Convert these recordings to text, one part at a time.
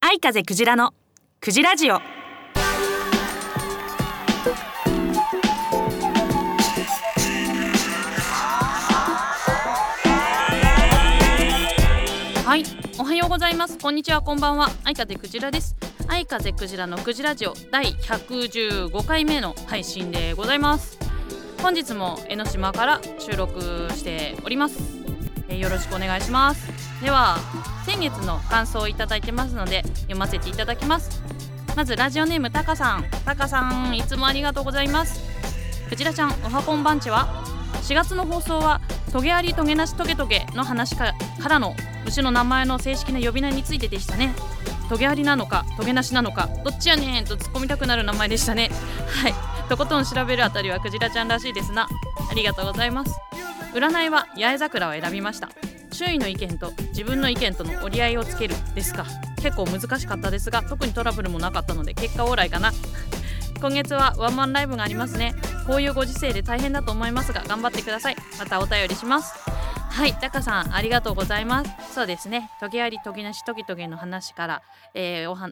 愛風クジラのクジラジオ。はいおはようございます。こんにちはこんばんは。愛風クジラです。愛風クジラのクジラジオ第115回目の配信でございます本日も江ノ島から収録しております、えーよろしくお願いします。では先月の感想をいただいてますので読ませていただきます。まずラジオネームたかさん。たかさんいつもありがとうございます。クジラちゃんおはこんばんちは。4月の放送はトゲありトゲなしトゲトゲの話かからの牛の名前の正式な呼び名についてでしたね。トゲありなのかトゲなしなのかどっちやねんと突っ込みたくなる名前でしたね。はい。とことん調べるあたりはクジラちゃんらしいですな。ありがとうございます。占いは八重桜を選びました。周囲の意見と自分の意見との折り合いをつけるですか。結構難しかったですが特にトラブルもなかったので結果オーライかな。今月はワンマンライブがありますね。こういうご時世で大変だと思いますが頑張ってください。またお便りします。はい、タカさんありがとうございます。そうですね。トゲありトゲなしトゲトゲの話から、えーおは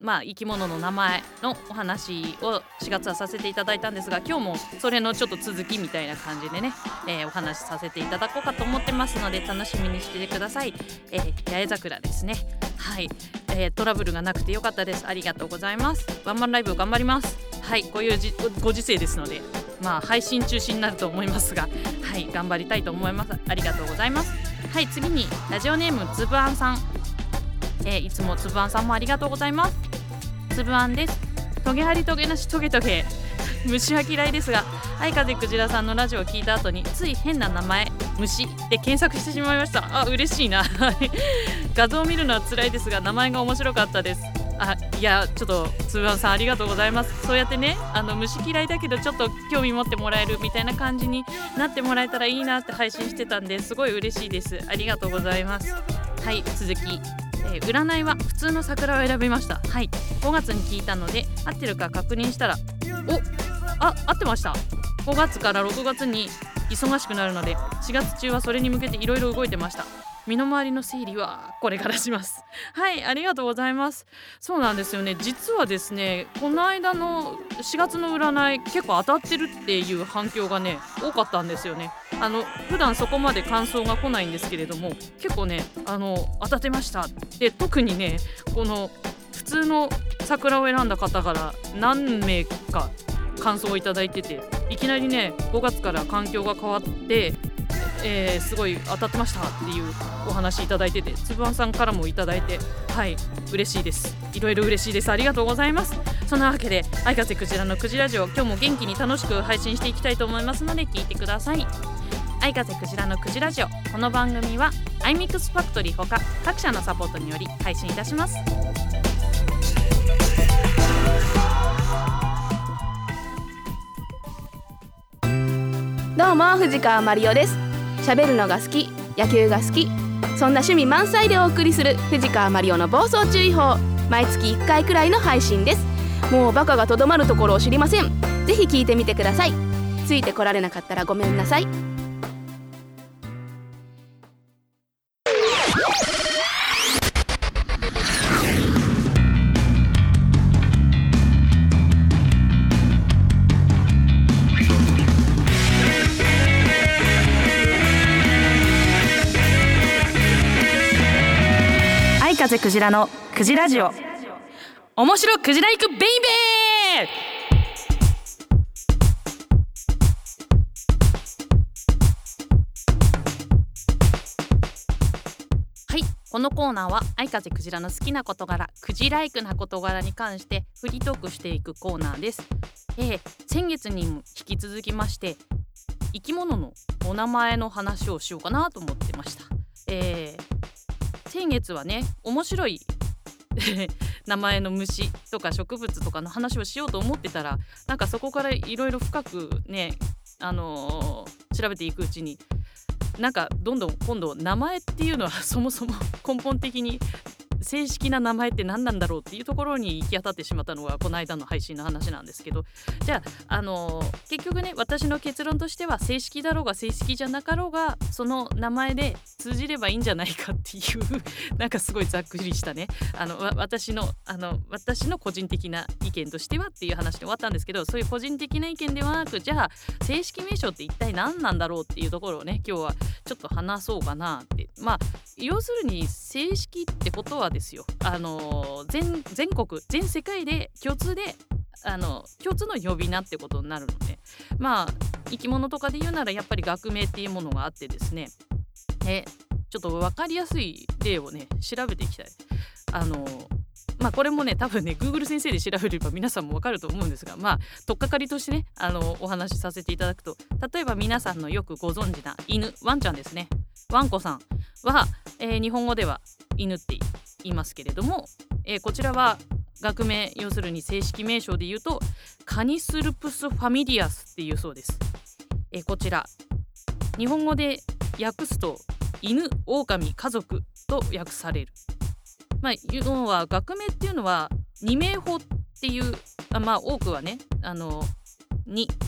まあ生き物の名前のお話を4月はさせていただいたんですが今日もそれのちょっと続きみたいな感じでね、えーお話しさせていただこうかと思ってますので楽しみにしててください、えー八重桜ですね。はい、えートラブルがなくてよかったです。ありがとうございます。ワンマンライブ頑張ります。はい。こういうじご時世ですのでまあ配信中止になると思いますがはい。頑張りたいと思います。ありがとうございます。はい。次にラジオネームつぶあんさん。えーいつもつぶあんさんもありがとうございます。つぶあんです。トゲハリトゲなしトゲトゲ。虫は嫌いですが相風クジラさんのラジオを聞いた後につい変な名前虫で検索してしまいました。あ嬉しいな。画像を見るのは辛いですが名前が面白かったです。あいやちょっとつぶあんさんありがとうございます。そうやってねあの虫嫌いだけどちょっと興味持ってもらえるみたいな感じになってもらえたらいいなって配信してたんですごい嬉しいです。ありがとうございます。はい続き。えー占いは普通の桜を選びました。はい。5月に聞いたので合ってるか確認したらおあ合ってました。5月から6月に忙しくなるので4月中はそれに向けていろいろ動いてました。身の回りの整理はこれからします。はいありがとうございます。そうなんですよね。実はですねこの間の4月の占い結構当たってるっていう反響がね多かったんですよね。あの普段そこまで感想が来ないんですけれども結構ねあの当たってました。で特にねこの普通の桜を選んだ方から何名か感想をいただいてていきなりね5月から環境が変わって、えーすごい当たってましたっていうお話いただいててつぶあんさんからもいただいてはい嬉しいです。いろいろ嬉しいです。ありがとうございます。そんなわけで相風クジラのクジラジオ今日も元気に楽しく配信していきたいと思いますので聞いてください。相風クジラのクジラジオこの番組は iMix ファクトリーほか各社のサポートにより配信いたします。どうも藤川マリオです。喋るのが好き野球が好きそんな趣味満載でお送りする藤川マリオの暴走注意報毎月1回くらいの配信です。もうバカがとどまるところを知りません。ぜひ聞いてみてください。ついてこられなかったらごめんなさい。クジラのクジラジオ。面白クジラ行くベイベー！はいこのコーナーは相風クジラの好きな事柄クジライクな事柄に関してフリートークしていくコーナーです、えー先月にも引き続きまして生き物のお名前の話をしようかなと思ってました、えー先月はね面白い 名前の虫とか植物とかの話をしようと思ってたらなんかそこからいろいろ深くねあのー調べていくうちになんかどんどん今度名前っていうのは そもそも根本的に正式な名前って何なんだろうっていうところに行き当たってしまったのがこの間の配信の話なんですけど。じゃあ、あの結局ね私の結論としては正式だろうが正式じゃなかろうがその名前で通じればいいんじゃないかっていうなんかすごいざっくりしたね。あの私のあの私の個人的な意見としてはっていう話で終わったんですけどそういう個人的な意見ではなくじゃあ正式名称って一体何なんだろうっていうところをね今日はちょっと話そうかなって。まあ要するに正式ってことはですよ。あの全全国全世界で共通であの共通の呼び名ってことになるのでまあ生き物とかで言うならやっぱり学名っていうものがあってですね。えーちょっと分かりやすい例をね調べていきたい。あのまあこれもね多分ね Google 先生で調べれば皆さんもわかると思うんですがまあ取っかかりとしてねあのお話しさせていただくと例えば皆さんのよくご存知な犬ワンちゃんですね。ワンコさんは、えー日本語では犬っていますけれども、えーこちらは学名要するに正式名称で言うとカニスルプスファミリアスっていうそうです、えーこちら日本語で訳すと犬狼家族と訳されるまあ要は学名っていうのは二名法っていうまあ多くはねあの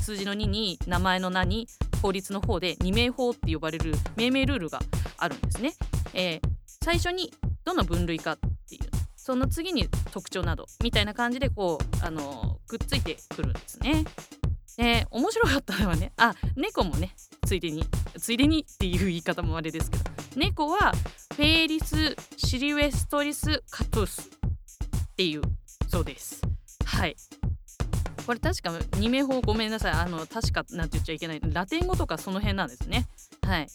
数字の2に名前の名に法律の方で二名法って呼ばれる命名ルールがあるんですね。えー最初にどの分類かっていう。その次に特徴などみたいな感じでこうあのくっついてくるんですね。えー面白かったのはねあ猫もねついでについでにっていう言い方もあれですけど猫はフェイリス・シリウエストリス・カトゥスっていうそうです。はい。これ確か二名法ごめんなさい。あの確かなんて言っちゃいけない。ラテン語とかその辺なんですね。はい、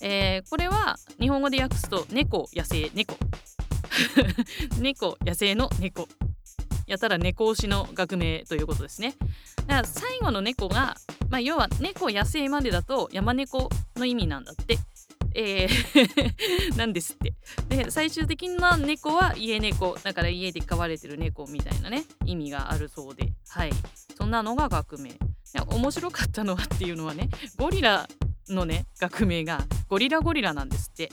えーこれは日本語で訳すと猫野生猫。猫野生の猫。やたら猫推しの学名ということですね。だから最後の猫が、まあ、要は猫野生までだと山猫の意味なんだって。えー なんですって。で最終的な猫は家猫。だから家で飼われてる猫みたいなね意味があるそうで。はい。そんなのが学名。面白かったのはっていうのはねゴリラのね学名がゴリラゴリラなんですって。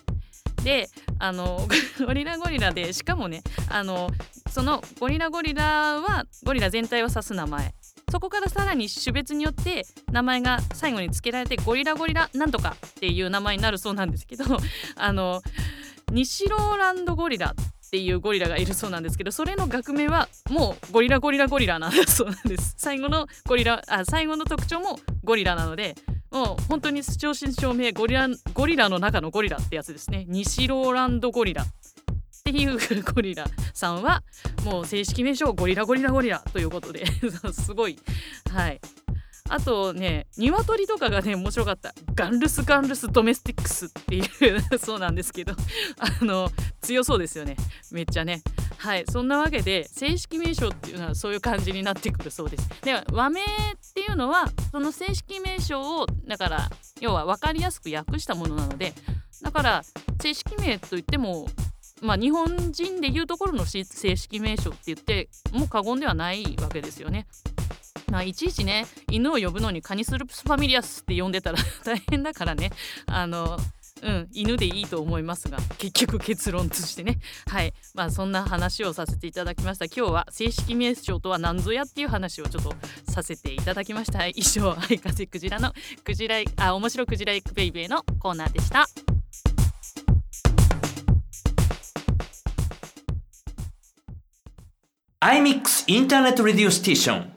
であの ゴリラゴリラでしかもねあのそのゴリラゴリラはゴリラ全体を指す名前。そこからさらに種別によって名前が最後に付けられてゴリラゴリラなんとかっていう名前になるそうなんですけど あの西ローランドゴリラっていうゴリラがいるそうなんですけどそれの学名はもうゴリラゴリラゴリラなんだそうなんです。最後のゴリラあ最後の特徴もゴリラなのでもう本当に正真正銘ゴリラゴリラの中のゴリラってやつですね。西ローランドゴリラっていうゴリラ。さんはもう正式名称ゴリラゴリラゴリラということで。すごい。はい。あとね鶏とかがね面白かった。ガンルスガンルスドメスティックスっていう そうなんですけど。あの強そうですよね。めっちゃね。はい。そんなわけで正式名称っていうのはそういう感じになってくるそうです。で和名っていうのはその正式名称をだから要は分かりやすく訳したものなのでだから正式名といってもまあ日本人でいうところの正式名称って言ってもう過言ではないわけですよね。まあ、いちいちね犬を呼ぶのにカニスルプスファミリアスって呼んでたら 大変だからね。あのうん犬でいいと思いますが結局結論としてね。はい。まあそんな話をさせていただきました。今日は正式名称とは何ぞやっていう話をちょっとさせていただきました。以上愛風クジラのクジラジオ面白クジライクベイベーのコーナーでした。アイミックスインターネットレディオステーション。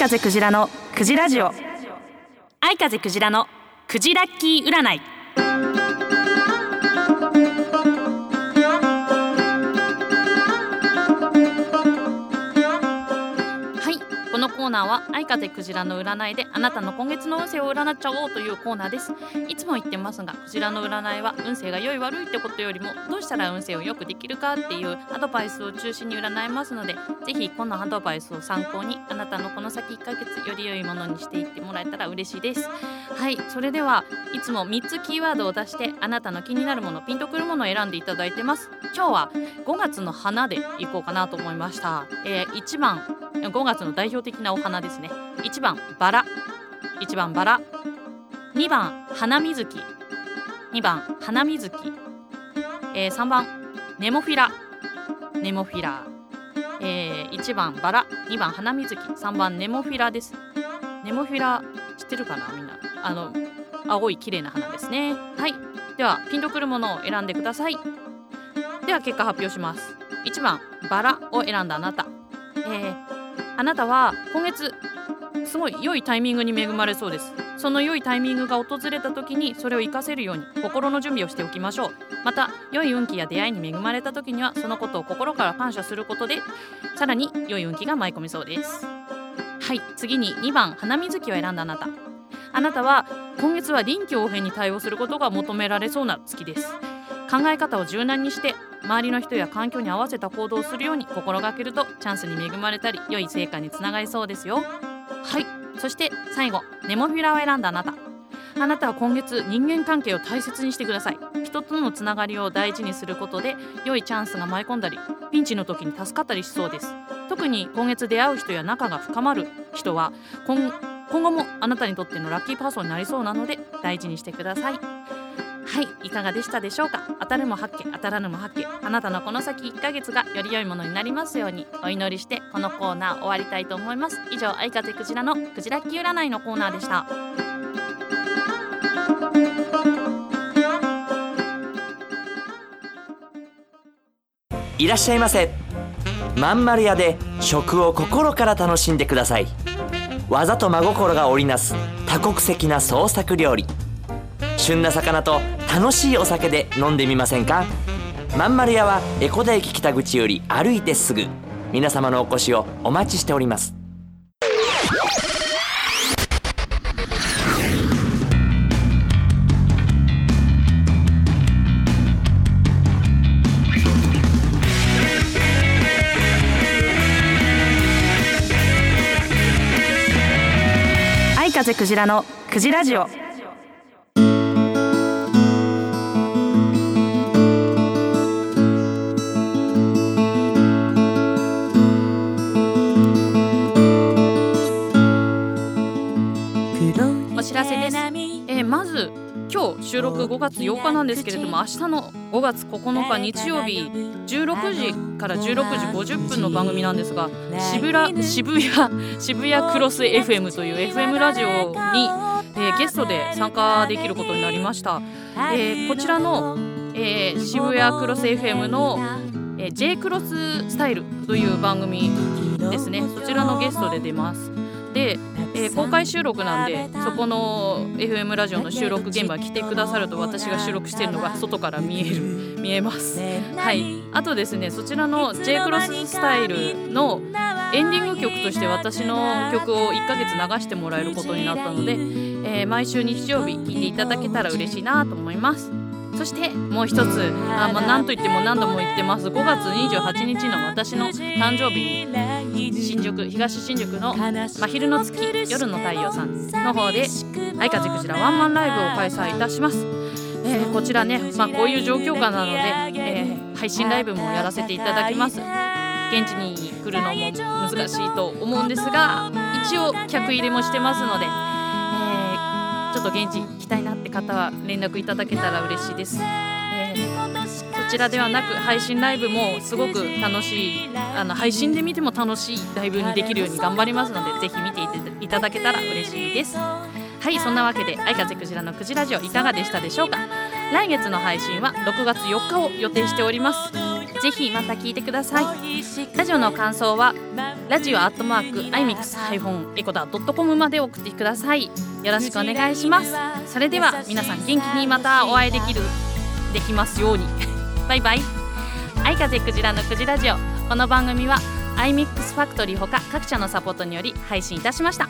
風クジラのクジラジオ。愛風クジラのクジラッキー占い。コーナーは愛風クジラの占いであなたの今月の運勢を占っちゃおうというコーナーですいつも言ってますがクジラの占いは運勢が良い悪いってことよりもどうしたら運勢を良くできるかっていうアドバイスを中心に占いますのでぜひこのアドバイスを参考にあなたのこの先1ヶ月より良いものにしていってもらえたら嬉しいです。はいそれではいつも3つキーワードを出してあなたの気になるものピンとくるものを選んでいただいてます。今日は5月の花でいこうかなと思いました、えー、1番5月の代表的なお花ですね。1番バラ。1番バラ。2番花水木。2番花水木、えー、3番ネモフィラ。ネモフィラ、えー、1番バラ。2番花水木。3番ネモフィラです。ネモフィラ知ってるかなみんな。あの青い綺麗な花ですね。はい。ではピンとくるものを選んでください。では結果発表します。1番バラを選んだあなた、えー、あなたは今月すごい良いタイミングに恵まれそうです。その良いタイミングが訪れた時にそれを活かせるように心の準備をしておきましょう。また良い運気や出会いに恵まれた時にはそのことを心から感謝することでさらに良い運気が舞い込みそうです。はい次に2番花水木を選んだあなた。あなたは今月は臨機応変に対応することが求められそうな月です。考え方を柔軟にして周りの人や環境に合わせた行動をするように心がけるとチャンスに恵まれたり良い成果につながりそうですよ。はい。そして最後ネモフィラを選んだあなた。あなたは今月人間関係を大切にしてください。人とのつながりを大事にすることで良いチャンスが舞い込んだりピンチの時に助かったりしそうです。特に今月出会う人や仲が深まる。人は今今後もあなたにとってのラッキーパーソンになりそうなので大事にしてくださいはいいかがでしたでしょうか？当たるも八卦当たらぬも八卦。あなたのこの先1ヶ月がより良いものになりますように。お祈りしてこのコーナー終わりたいと思います。以上愛風クジラのクジラッキ占いのコーナーでした。いらっしゃいませ。まん丸屋で食を心から楽しんでください。技と真心が織りなす多国籍な創作料理。旬な魚と楽しいお酒で飲んでみませんか？まん丸屋は江古田駅北口より歩いてすぐ。皆様のお越しをお待ちしております。愛風クジラのクジラジオ。収録5月8日なんですけれども明日の5月9日日曜日16時から16時50分の番組なんですが渋谷渋谷渋谷クロス FM という FM ラジオに、えーゲストで参加できることになりました、えーこちらの、えー渋谷クロス FM の、えー J クロススタイルという番組ですね。そちらのゲストで出ます。で、えー公開収録なんでそこの FM ラジオの収録現場来てくださると私が収録してるのが外から見える見えます。はい。あとですねそちらの J クロススタイルのエンディング曲として私の曲を1ヶ月流してもらえることになったので、えー毎週日曜日聴いていただけたら嬉しいなと思います。そしてもう一つあ、まあ、何と言っても何度も言ってます。5月28日の私の誕生日に新宿東新宿の真昼の月夜の太陽さんの方で「愛風クジラワンマンライブ」を開催いたします、えーこちらね、まあ、こういう状況下なので、えー配信ライブもやらせていただきます。現地に来るのも難しいと思うんですが一応客入れもしてますので、えーちょっと現地行きたいなって方は連絡いただけたら嬉しいです、ちらではなく配信ライブもすごく楽しいあの配信で見ても楽しいライブにできるように頑張りますのでぜひ見ていただけたら嬉しいです。はいそんなわけで「愛風クジラのクジラジオ」いかがでしたでしょうか？来月の配信は6月4日を予定しております。ぜひまた聞いてください。ラジオの感想はラジオアットマークアイミックスハイフンエコダドットコムまで送ってください。よろしくお願いします。それでは皆さん元気にまたお会いできる、できますように。バイバイ。愛風クジラのクジラジオ。この番組は iMix ファクトリーほか各社のサポートにより配信いたしました。